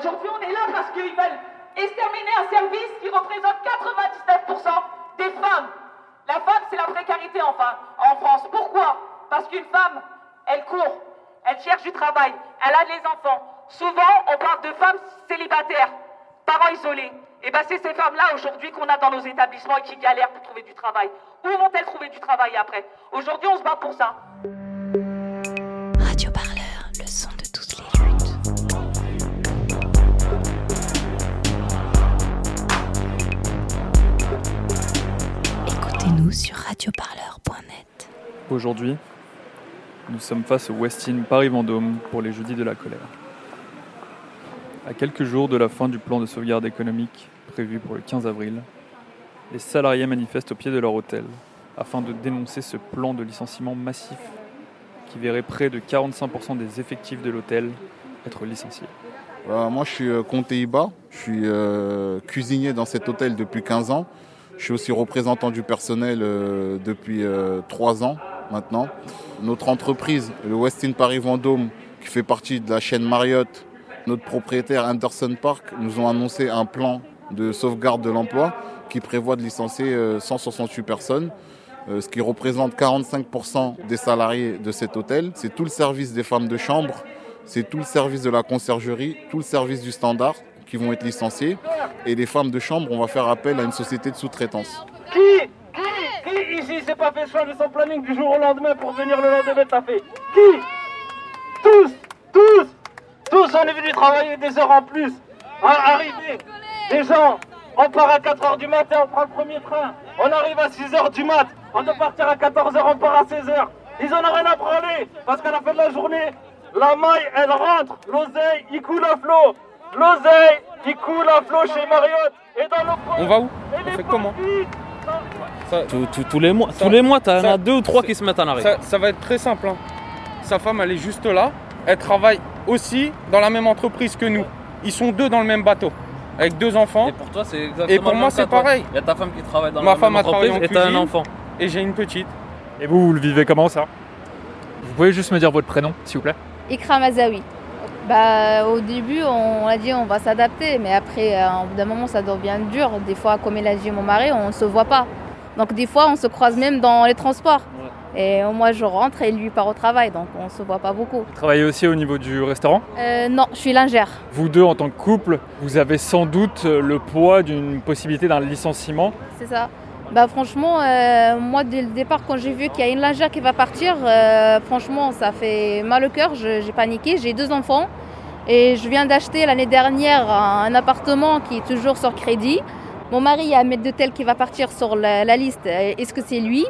Aujourd'hui, on est là parce qu'ils veulent exterminer un service qui représente 99% des femmes. La femme, c'est la précarité enfin en France. Pourquoi? Parce qu'une femme, elle court, elle cherche du travail, elle a des enfants. Souvent, on parle de femmes célibataires, parents isolés. Et bien, c'est ces femmes-là aujourd'hui qu'on a dans nos établissements et qui galèrent pour trouver du travail. Où vont-elles trouver du travail après? Aujourd'hui, on se bat pour ça. Aujourd'hui, nous sommes face au Westin Paris-Vendôme pour les Jeudis de la colère. À quelques jours de la fin du plan de sauvegarde économique prévu pour le 15 avril, les salariés manifestent au pied de leur hôtel afin de dénoncer ce plan de licenciement massif qui verrait près de 45% des effectifs de l'hôtel être licenciés. Euh, moi, je suis euh, Comte Iba. Je suis euh, cuisinier dans cet hôtel depuis 15 ans. Je suis aussi représentant du personnel depuis 3 ans maintenant. Notre entreprise, le Westin Paris Vendôme, qui fait partie de la chaîne Marriott, notre propriétaire Anderson Park, nous ont annoncé un plan de sauvegarde de l'emploi qui prévoit de licencier euh, 168 personnes, euh, ce qui représente 45% des salariés de cet hôtel. C'est tout le service des femmes de chambre, c'est tout le service de la conciergerie, tout le service du standard qui vont être licenciés. Et les femmes de chambre, on va faire appel à une société de sous-traitance. Qui ici s'est pas fait choix de son planning du jour au lendemain pour venir le lendemain taper Qui Tous Tous Tous on est venu travailler des heures en plus. À arriver Des gens, on part à 4h du matin, on prend le premier train. On arrive à 6h du mat. On doit partir à 14h, on part à 16h. Ils en ont rien à branler parce qu'à la fin de la journée, la maille, elle rentre. L'oseille, il coule à flot. L'oseille, il coule à flot chez Marriott. Et dans le On va où On fait comment ça, Tous- les mois, Ça- tous les mois, t'en as deux ou trois qui se mettent en arrêt. ça, ça va être très simple. hein. Sa femme, elle est juste là. Elle travaille aussi dans la même entreprise que nous. Ils sont deux dans le même bateau, avec deux enfants. Et pour toi, c'est exactement Et pour moi, c'est pareil. Il y a ta femme qui travaille dans Ma la femme même a travaillé entreprise en et t'as un enfant. Et j'ai une petite. Et vous, vous le vivez comment ça? Vous pouvez juste me dire votre prénom, s'il vous plaît? Ikra Mazawi. Bah, au début, on a dit on va s'adapter, mais après, euh, au bout d'un moment, ça devient dur. Des fois, comme il a dit mon mari, on ne se voit pas. Donc, des fois, on se croise même dans les transports. Et euh, moi, je rentre et lui part au travail, donc on ne se voit pas beaucoup. Vous travaillez aussi au niveau du restaurant? Euh, non, je suis lingère. Vous deux, en tant que couple, vous avez sans doute le poids d'une possibilité d'un licenciement. C'est ça. Bah franchement, euh, moi dès le départ quand j'ai vu qu'il y a une lingère qui va partir, euh, franchement ça fait mal au cœur, j'ai paniqué, j'ai deux enfants et je viens d'acheter l'année dernière un appartement qui est toujours sur crédit. Mon mari il y a un maître d'hôtel qui va partir sur la, la liste, est-ce que c'est lui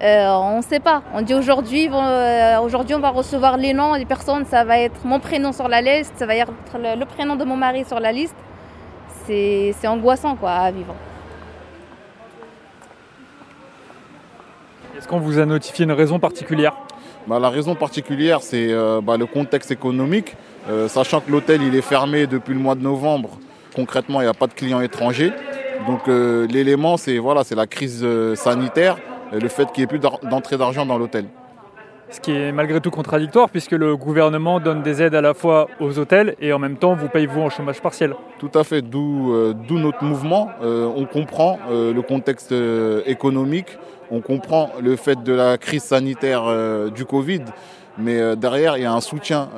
Euh, On ne sait pas. On dit aujourd'hui, euh, aujourd'hui on va recevoir les noms des personnes, ça va être mon prénom sur la liste, ça va être le, le prénom de mon mari sur la liste. C'est c'est angoissant quoi à vivre. Est-ce qu'on vous a notifié une raison particulière? Bah, la raison particulière, c'est euh, bah, le contexte économique. Euh, sachant que l'hôtel il est fermé depuis le mois de novembre, concrètement, il n'y a pas de clients étrangers. Donc euh, l'élément, c'est voilà, c'est la crise euh, sanitaire et le fait qu'il n'y ait plus d'entrée d'argent dans l'hôtel. Ce qui est malgré tout contradictoire puisque le gouvernement donne des aides à la fois aux hôtels et en même temps vous payez vous en chômage partiel. Tout à fait, d'où euh, notre mouvement. On comprend le contexte économique, on comprend le fait de la crise sanitaire du Covid, mais derrière, il y a un soutien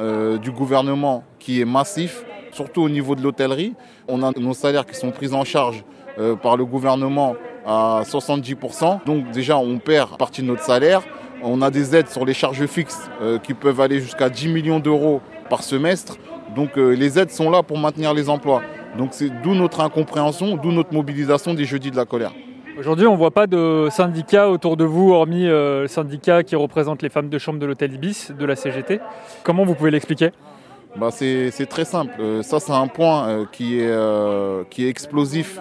du gouvernement qui est massif, surtout au niveau de l'hôtellerie. On a nos salaires qui sont pris en charge euh, par le gouvernement à 70%. Donc déjà, on perd partie de notre salaire. On a des aides sur les charges fixes euh, qui peuvent aller jusqu'à 10 millions d'euros par semestre. Donc euh, les aides sont là pour maintenir les emplois. Donc c'est d'où notre incompréhension, d'où notre mobilisation des jeudis de la colère. Aujourd'hui, on ne voit pas de syndicat autour de vous, hormis le syndicat qui représente les femmes de chambre de l'hôtel Ibis, de la CGT. Comment vous pouvez l'expliquer? Bah, c'est très simple. Euh, ça, c'est un point euh, qui, est, euh, qui est explosif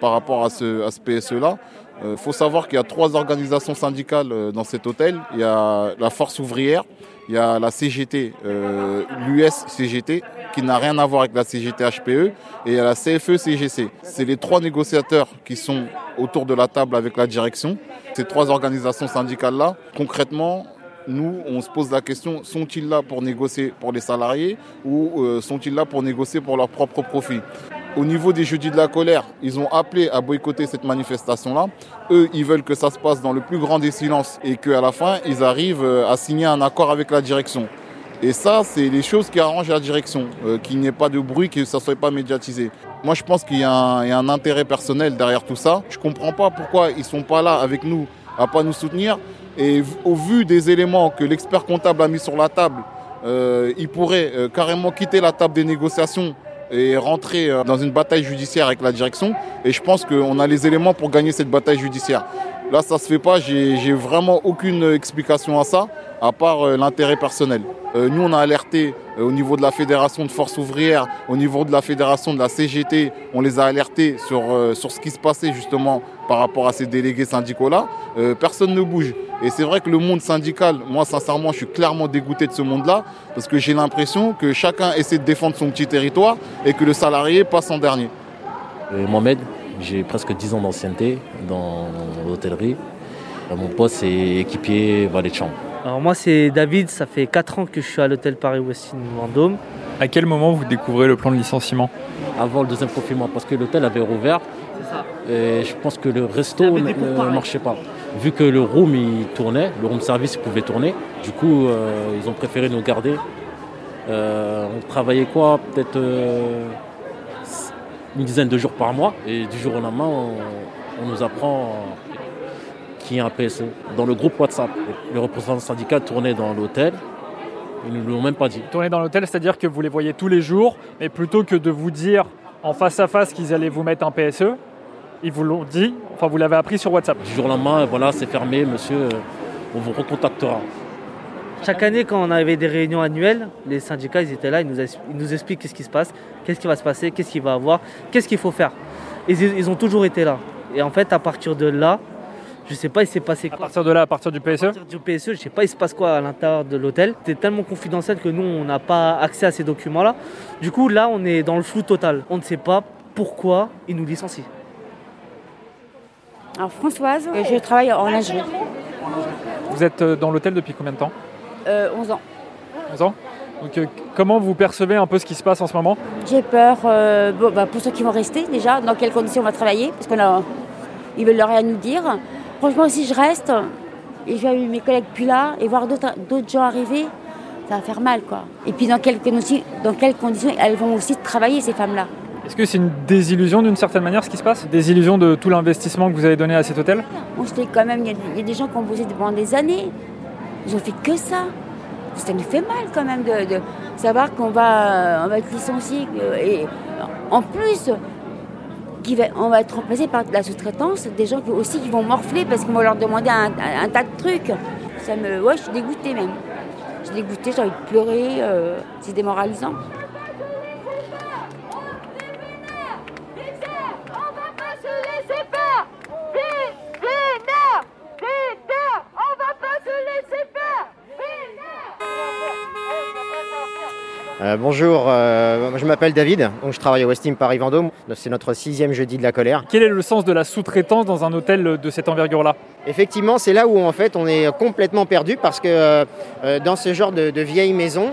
par rapport à ce, à ce PSE-là. Il faut savoir qu'il y a trois organisations syndicales dans cet hôtel. Il y a la Force ouvrière, il y a la CGT, euh, l'US CGT, qui n'a rien à voir avec la CGT HPE, et il y a la CFE CGC. C'est les trois négociateurs qui sont autour de la table avec la direction. Ces trois organisations syndicales-là, concrètement, nous, on se pose la question, sont-ils là pour négocier pour les salariés ou euh, sont-ils là pour négocier pour leur propre profit? Au niveau des jeudis de la colère, ils ont appelé à boycotter cette manifestation-là. Eux, ils veulent que ça se passe dans le plus grand des silences et qu'à la fin, ils arrivent euh, à signer un accord avec la direction. Et ça, c'est les choses qui arrangent la direction, euh, qu'il n'y ait pas de bruit, que ça ne soit pas médiatisé. Moi, je pense qu'il y, a un- intérêt personnel derrière tout ça. Je ne comprends pas pourquoi ils ne sont pas là avec nous, à pas nous soutenir. Et au vu des éléments que l'expert comptable a mis sur la table, euh, il pourrait euh, carrément quitter la table des négociations et rentrer euh, dans une bataille judiciaire avec la direction. Et je pense qu'on a les éléments pour gagner cette bataille judiciaire. Là, ça se fait pas. J'ai vraiment aucune explication à ça, à part euh, l'intérêt personnel. Euh, nous, on a alerté euh, au niveau de la fédération de force ouvrière, au niveau de la fédération de la CGT, on les a alertés sur, sur ce qui se passait justement par rapport à ces délégués syndicaux-là. Personne ne bouge. Et c'est vrai que le monde syndical, moi sincèrement, je suis clairement dégoûté de ce monde-là, parce que j'ai l'impression que chacun essaie de défendre son petit territoire et que le salarié passe en dernier. Mohamed, j'ai presque 10 ans d'ancienneté dans l'hôtellerie. Mon poste c'est équipier valet de chambre. Alors moi c'est David, ça fait 4 ans que je suis à l'hôtel Paris-Westin Vendôme. À quel moment vous découvrez le plan de licenciement Avant le deuxième confinement, parce que l'hôtel avait rouvert C'est ça. et je pense que le resto ne marchait pas. Vu que le room il tournait, le room service il pouvait tourner, du coup euh, ils ont préféré nous garder. Euh, on travaillait quoi Peut-être euh, une dizaine de jours par mois et du jour au lendemain on, on nous apprend un PSE. Dans le groupe WhatsApp, le représentant syndical tournait dans l'hôtel, ils ne nous l'ont même pas dit. Tourner dans l'hôtel, c'est-à-dire que vous les voyez tous les jours, mais plutôt que de vous dire en face à face qu'ils allaient vous mettre un PSE, ils vous l'ont dit, enfin vous l'avez appris sur WhatsApp. Du jour au lendemain, voilà, c'est fermé, monsieur, euh, on vous recontactera. Chaque année quand on avait des réunions annuelles, les syndicats ils étaient là, ils nous, as- ils nous expliquent qu'est-ce qui se passe, qu'est-ce qui va se passer, qu'est-ce qu'il va avoir, qu'est-ce qu'il faut faire. Ils, ils ont toujours été là. Et en fait à partir de là, je sais pas il s'est passé À quoi. partir de là, à partir du À PSE, partir du PSE, je sais pas il se passe quoi à l'intérieur de l'hôtel. C'était tellement confidentiel que nous on n'a pas accès à ces documents-là. Du coup là on est dans le flou total. On ne sait pas pourquoi ils nous licencient. Alors Françoise, et je travaille en lingerie. vous êtes euh, dans l'hôtel depuis combien de temps Euh, 11 ans. 11 ans Donc euh, comment vous percevez un peu ce qui se passe en ce moment J'ai peur euh, bon, bah, pour ceux qui vont rester déjà, dans quelles conditions on va travailler, parce qu'on a, ils veulent rien nous dire. Franchement, si je reste et je vois mes collègues plus là et voir d'autres gens arriver, ça va faire mal quoi. Et puis dans quelles conditions, dans quelles conditions elles vont aussi travailler ces femmes-là Est-ce que c'est une désillusion d'une certaine manière ce qui se passe? Désillusion de tout l'investissement que vous avez donné à cet hôtel? On se quand même, il y, a des- il y a des gens qui ont bossé pendant des années. Ils ont fait que ça. Ça nous fait mal quand même de, de savoir qu'on va, on va être licencié. Et en plus, on va être remplacé par de la sous-traitance, des gens aussi qui vont morfler parce qu'on va leur demander un tas de trucs. Ça me, ouais, je suis dégoûtée même. Je suis dégoûtée, j'ai envie de pleurer. euh, c'est démoralisant. Euh, bonjour, euh, je m'appelle David, donc je travaille au Westin Paris Vendôme. C'est notre sixième jeudi de la colère. Quel est le sens de la sous-traitance dans un hôtel de cette envergure-là? Effectivement, c'est là où en fait on est complètement perdu parce que euh, dans ce genre de, de vieilles maisons,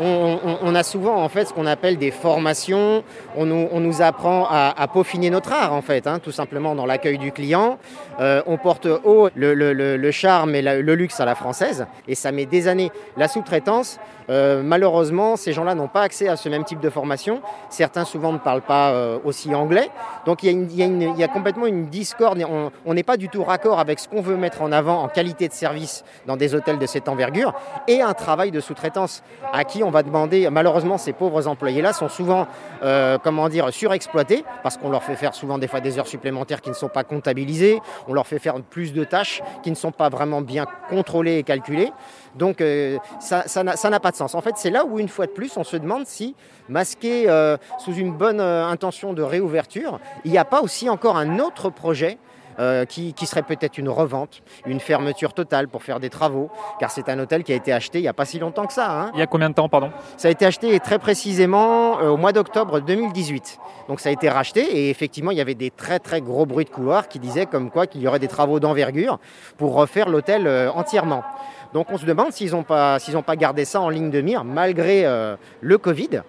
on, on- on a souvent en fait ce qu'on appelle des formations. On nous, on nous apprend à, à peaufiner notre art en fait, hein, tout simplement dans l'accueil du client. On porte haut le, le- le- le charme et la- le luxe à la française et ça met des années. La sous-traitance, malheureusement, ces gens-là n'ont pas accès à ce même type de formation. Certains souvent ne parlent pas euh, aussi anglais. Donc il y, a complètement une discorde. On n'est pas du tout raccord avec ce qu'on veut mettre en avant en qualité de service dans des hôtels de cette envergure et un travail de sous-traitance à qui on va demander. Malheureusement, ces pauvres employés-là sont souvent, euh, comment dire, surexploités parce qu'on leur fait faire souvent des fois des heures supplémentaires qui ne sont pas comptabilisées. On leur fait faire plus de tâches qui ne sont pas vraiment bien contrôlées et calculées. Donc euh, ça n'a pas de sens. En fait, c'est là où, une fois de plus, on se demande si, masqué euh, sous une bonne euh, intention de réouverture, il n'y a pas aussi encore un autre projet euh, qui, qui serait peut-être une revente, une fermeture totale pour faire des travaux, car c'est un hôtel qui a été acheté il n'y a pas si longtemps que ça. hein. Il y a combien de temps, pardon? Ça a été acheté très précisément euh, au mois d'octobre 2018. Donc ça a été racheté et effectivement il y avait des très très gros bruits de couloir qui disaient comme quoi qu'il y aurait des travaux d'envergure pour refaire l'hôtel euh, entièrement. Donc on se demande s'ils n'ont pas, pas gardé ça en ligne de mire malgré euh, le Covid.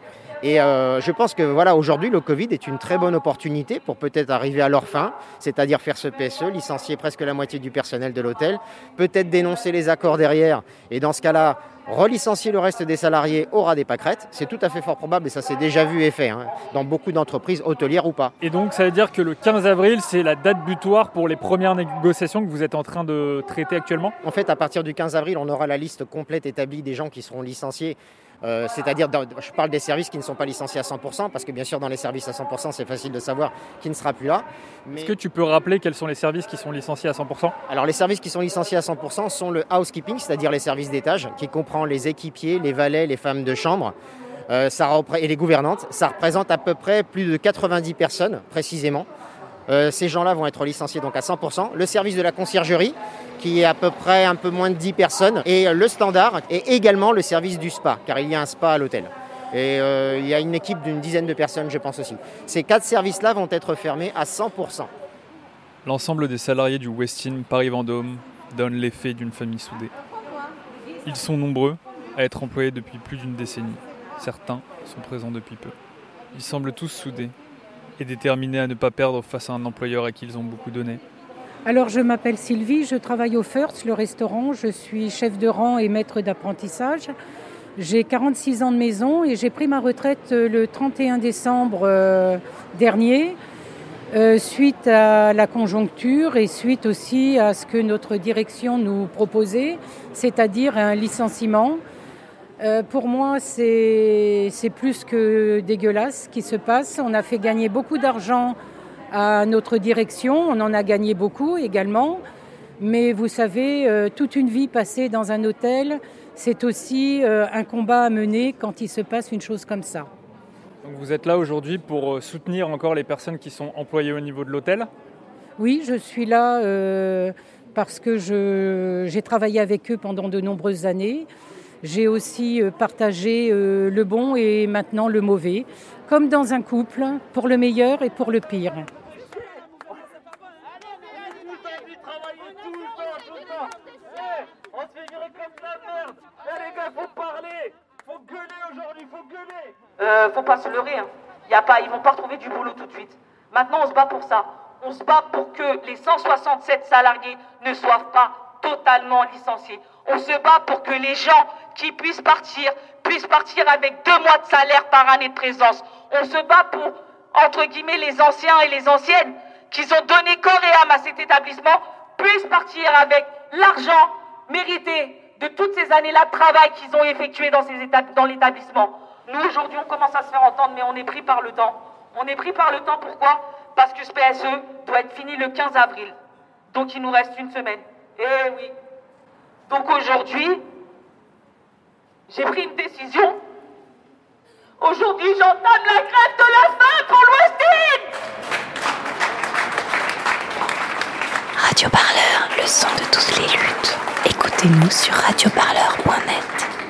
Et euh, je pense que voilà, aujourd'hui, le Covid est une très bonne opportunité pour peut-être arriver à leur fin, c'est-à-dire faire ce PSE, licencier presque la moitié du personnel de l'hôtel, peut-être dénoncer les accords derrière, et dans ce cas-là, relicencier le reste des salariés aura des pâquerettes. C'est tout à fait fort probable, et ça s'est déjà vu et fait, hein, dans beaucoup d'entreprises hôtelières ou pas. Et donc ça veut dire que le 15 avril, c'est la date butoir pour les premières négociations que vous êtes en train de traiter actuellement? En fait, à partir du 15 avril, on aura la liste complète établie des gens qui seront licenciés. Euh, C'est-à-dire, je parle des services qui ne sont pas licenciés à 100%, parce que bien sûr, dans les services à 100%, c'est facile de savoir qui ne sera plus là. Est-ce que tu peux rappeler quels sont les services qui sont licenciés à 100% Alors les services qui sont licenciés à 100% sont le housekeeping, c'est-à-dire les services d'étage, qui comprend les équipiers, les valets, les femmes de chambre euh, ça et les gouvernantes. Ça représente à peu près plus de 90 personnes précisément. Euh, ces gens-là vont être licenciés donc à 100%. Le service de la conciergerie, qui est à peu près un peu moins de 10 personnes. Et euh, le standard, et également le service du spa, car il y a un spa à l'hôtel. Et euh, il y a une équipe d'une dizaine de personnes, je pense aussi. Ces quatre services-là vont être fermés à 100%. L'ensemble des salariés du Westin Paris-Vendôme donne l'effet d'une famille soudée. Ils sont nombreux à être employés depuis plus d'une décennie. Certains sont présents depuis peu. Ils semblent tous soudés et déterminés à ne pas perdre face à un employeur à qui ils ont beaucoup donné. Alors, je m'appelle Sylvie, je travaille au First, le restaurant. Je suis chef de rang et maître d'apprentissage. J'ai 46 ans de maison et j'ai pris ma retraite euh, le 31 décembre euh, dernier, euh, suite à la conjoncture et suite aussi à ce que notre direction nous proposait, c'est-à-dire un licenciement. Euh, pour moi, c'est plus que dégueulasse ce qui se passe. On a fait gagner beaucoup d'argent à notre direction, on en a gagné beaucoup également. Mais vous savez, euh, toute une vie passée dans un hôtel, c'est aussi euh, un combat à mener quand il se passe une chose comme ça. Donc vous êtes là aujourd'hui pour soutenir encore les personnes qui sont employées au niveau de l'hôtel? Oui, je suis là parce que j'ai travaillé avec eux pendant de nombreuses années. J'ai aussi euh, partagé euh, le bon et maintenant le mauvais, comme dans un couple, pour le meilleur et pour le pire. Euh, faut pas se leurrer. Hein. Y ils vont pas retrouver du boulot tout de suite. Maintenant, on se bat pour ça. On se bat pour que les 167 salariés ne soient pas totalement licenciés. On se bat pour que les gens qui puissent partir puissent partir avec deux mois de salaire par année de présence. On se bat pour, entre guillemets, les anciens et les anciennes qui ont donné corps et âme à cet établissement puissent partir avec l'argent mérité de toutes ces années-là de travail qu'ils ont effectué dans, ces étab- dans l'établissement. Nous, aujourd'hui, on commence à se faire entendre, mais on est pris par le temps. On est pris par le temps, pourquoi? Parce que ce PSE doit être fini le 15 avril. Donc, il nous reste une semaine. Eh oui. Donc, aujourd'hui, j'ai pris une décision. Aujourd'hui, j'entame la grève de la faim pour l'Ouestine Radio Parleur, le son de toutes les luttes. Écoutez-nous sur radioparleur.net.